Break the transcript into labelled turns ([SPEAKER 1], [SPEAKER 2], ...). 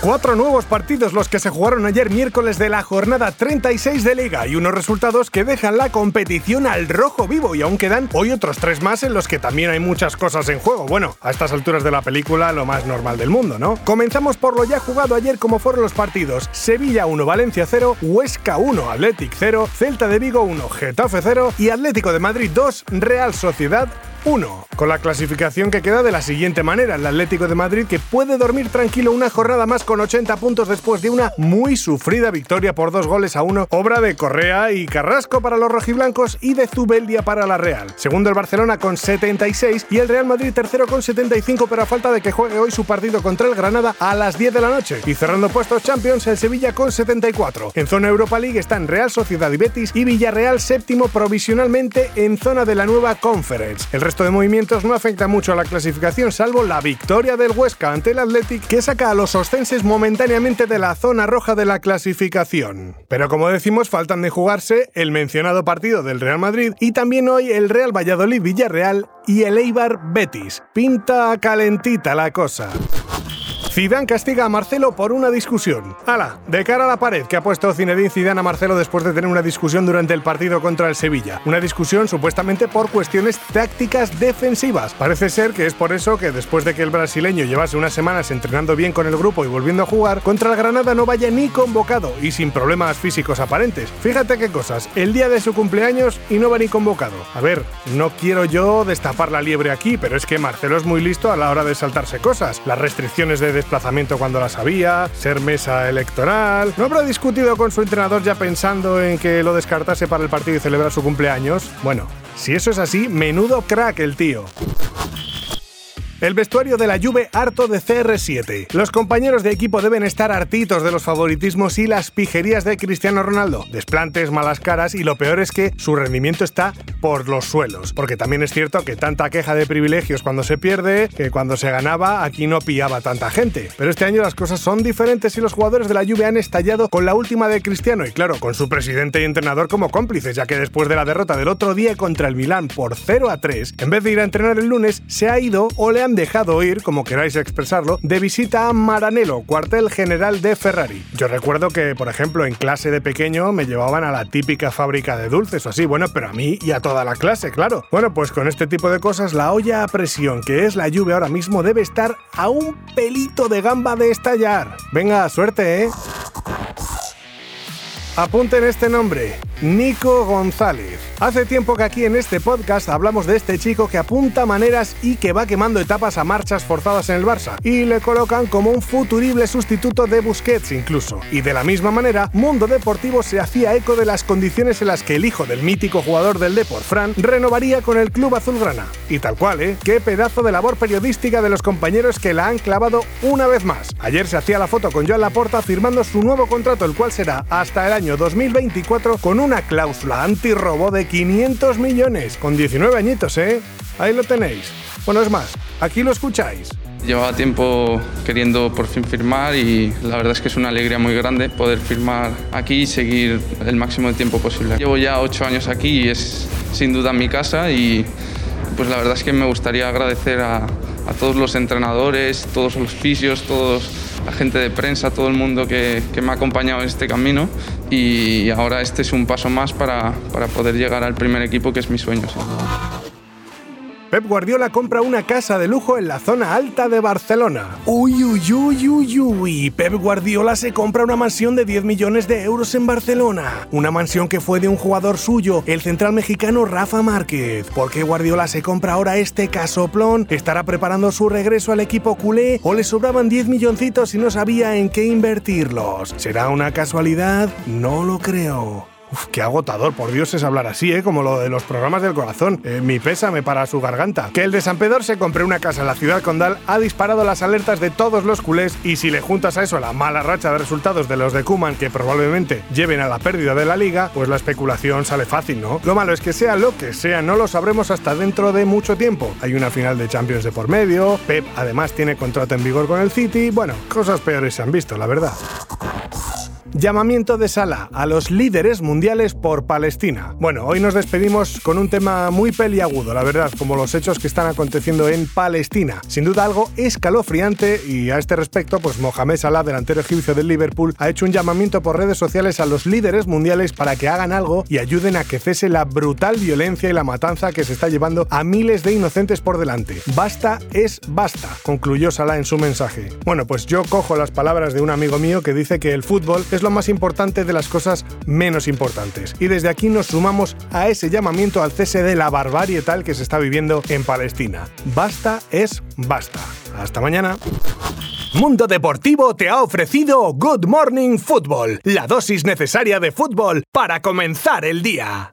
[SPEAKER 1] Cuatro nuevos partidos los que se jugaron ayer miércoles de la jornada 36 de Liga y unos resultados que dejan la competición al rojo vivo y aún quedan hoy otros tres más en los que también hay muchas cosas en juego. Bueno, a estas alturas de la película lo más normal del mundo, ¿no? Comenzamos por lo ya jugado ayer como fueron los partidos. Sevilla 1, Valencia 0, Huesca 1, Athletic 0, Celta de Vigo 1, Getafe 0 y Atlético de Madrid 2, Real Sociedad 1, con la clasificación que queda de la siguiente manera. El Atlético de Madrid que puede dormir tranquilo una jornada más con 80 puntos después de una muy sufrida victoria por dos goles a uno, obra de Correa y Carrasco para los rojiblancos y de Zubeldia para la Real. Segundo el Barcelona con 76 y el Real Madrid tercero con 75, pero a falta de que juegue hoy su partido contra el Granada a las 10 de la noche. Y cerrando puestos Champions, el Sevilla con 74. En zona Europa League están Real Sociedad y Betis y Villarreal séptimo provisionalmente en zona de la nueva Conference. Resto de movimientos no afecta mucho a la clasificación, salvo la victoria del Huesca ante el Athletic, que saca a los ostenses momentáneamente de la zona roja de la clasificación. Pero como decimos, faltan de jugarse el mencionado partido del Real Madrid y también hoy el Real Valladolid-Villarreal y el Eibar Betis. Pinta calentita la cosa. Zidane castiga a Marcelo por una discusión. Ala, de cara a la pared que ha puesto Zinedine Zidane a Marcelo después de tener una discusión durante el partido contra el Sevilla. Una discusión supuestamente por cuestiones tácticas defensivas. Parece ser que es por eso que después de que el brasileño llevase unas semanas entrenando bien con el grupo y volviendo a jugar, contra el Granada no vaya ni convocado y sin problemas físicos aparentes. Fíjate qué cosas, el día de su cumpleaños y no va ni convocado. A ver, no quiero yo destapar la liebre aquí, pero es que Marcelo es muy listo a la hora de saltarse cosas. Las restricciones de desplazamiento cuando las había, ser mesa electoral. ¿No habrá discutido con su entrenador ya pensando en que lo descartase para el partido y celebrar su cumpleaños? Bueno, si eso es así, menudo crack el tío. El vestuario de la Juve harto de CR7. Los compañeros de equipo deben estar hartitos de los favoritismos y las pijerías de Cristiano Ronaldo. Desplantes, malas caras y lo peor es que su rendimiento está por los suelos. Porque también es cierto que tanta queja de privilegios cuando se pierde, que cuando se ganaba aquí no pillaba tanta gente. Pero este año las cosas son diferentes y los jugadores de la Juve han estallado con la última de Cristiano y claro, con su presidente y entrenador como cómplices, ya que después de la derrota del otro día contra el Milán por 0 a 3, en vez de ir a entrenar el lunes, se ha ido o le han dejado ir, como queráis expresarlo, de visita a Maranello, cuartel general de Ferrari. Yo recuerdo que, por ejemplo, en clase de pequeño me llevaban a la típica fábrica de dulces o así, bueno, pero a mí y a toda la clase, claro. Bueno, pues con este tipo de cosas, la olla a presión que es la lluvia ahora mismo debe estar a un pelito de gamba de estallar. Venga, suerte, ¿eh? Apunten este nombre, Nico González. Hace tiempo que aquí en este podcast hablamos de este chico que apunta maneras y que va quemando etapas a marchas forzadas en el Barça, y le colocan como un futurible sustituto de Busquets incluso. Y de la misma manera, Mundo Deportivo se hacía eco de las condiciones en las que el hijo del mítico jugador del Deport, Fran, renovaría con el club azulgrana. Y tal cual, ¿eh? Qué pedazo de labor periodística de los compañeros que la han clavado una vez más. Ayer se hacía la foto con Joan Laporta firmando su nuevo contrato, el cual será hasta el año 2024 con una cláusula antirrobo de 500 millones, con 19 añitos, ¿eh? Ahí lo tenéis. Bueno, es más, aquí lo escucháis.
[SPEAKER 2] Llevaba tiempo queriendo por fin firmar y la verdad es que es una alegría muy grande poder firmar aquí y seguir el máximo de tiempo posible. Llevo ya ocho años aquí y es sin duda mi casa y pues la verdad es que me gustaría agradecer a, todos los entrenadores, todos los fisios, todos la gente de prensa, todo el mundo que, que, me ha acompañado en este camino y ahora este es un paso más para, para poder llegar al primer equipo que es mi sueño.
[SPEAKER 1] Pep Guardiola compra una casa de lujo en la zona alta de Barcelona. Uy, uy, uy, uy, uy. Pep Guardiola se compra una mansión de 10 millones de euros en Barcelona. Una mansión que fue de un jugador suyo, el central mexicano Rafa Márquez. ¿Por qué Guardiola se compra ahora este casoplón? ¿Estará preparando su regreso al equipo culé o le sobraban 10 milloncitos y no sabía en qué invertirlos? ¿Será una casualidad? No lo creo. Uf, qué agotador, por Dios, es hablar así, ¿eh? Como lo de los programas del corazón. Eh, mi pésame para su garganta. Que el de San Pedro se compre una casa en la ciudad condal ha disparado las alertas de todos los culés y si le juntas a eso la mala racha de resultados de los de Kuman que probablemente lleven a la pérdida de la liga, pues la especulación sale fácil, ¿no? Lo malo es que sea lo que sea, no lo sabremos hasta dentro de mucho tiempo. Hay una final de Champions de por medio, Pep además tiene contrato en vigor con el City, bueno, cosas peores se han visto, la verdad. Llamamiento de Salah a los líderes mundiales por Palestina. Bueno, hoy nos despedimos con un tema muy peliagudo, la verdad, como los hechos que están aconteciendo en Palestina. Sin duda algo escalofriante y a este respecto, pues Mohamed Salah, delantero egipcio del Liverpool, ha hecho un llamamiento por redes sociales a los líderes mundiales para que hagan algo y ayuden a que cese la brutal violencia y la matanza que se está llevando a miles de inocentes por delante. Basta es basta, concluyó Salah en su mensaje. Bueno, pues yo cojo las palabras de un amigo mío que dice que el fútbol lo más importante de las cosas menos importantes. Y desde aquí nos sumamos a ese llamamiento al cese de la barbarie tal que se está viviendo en Palestina. Basta es basta. Hasta mañana.
[SPEAKER 3] Mundo Deportivo te ha ofrecido Good Morning Football, la dosis necesaria de fútbol para comenzar el día.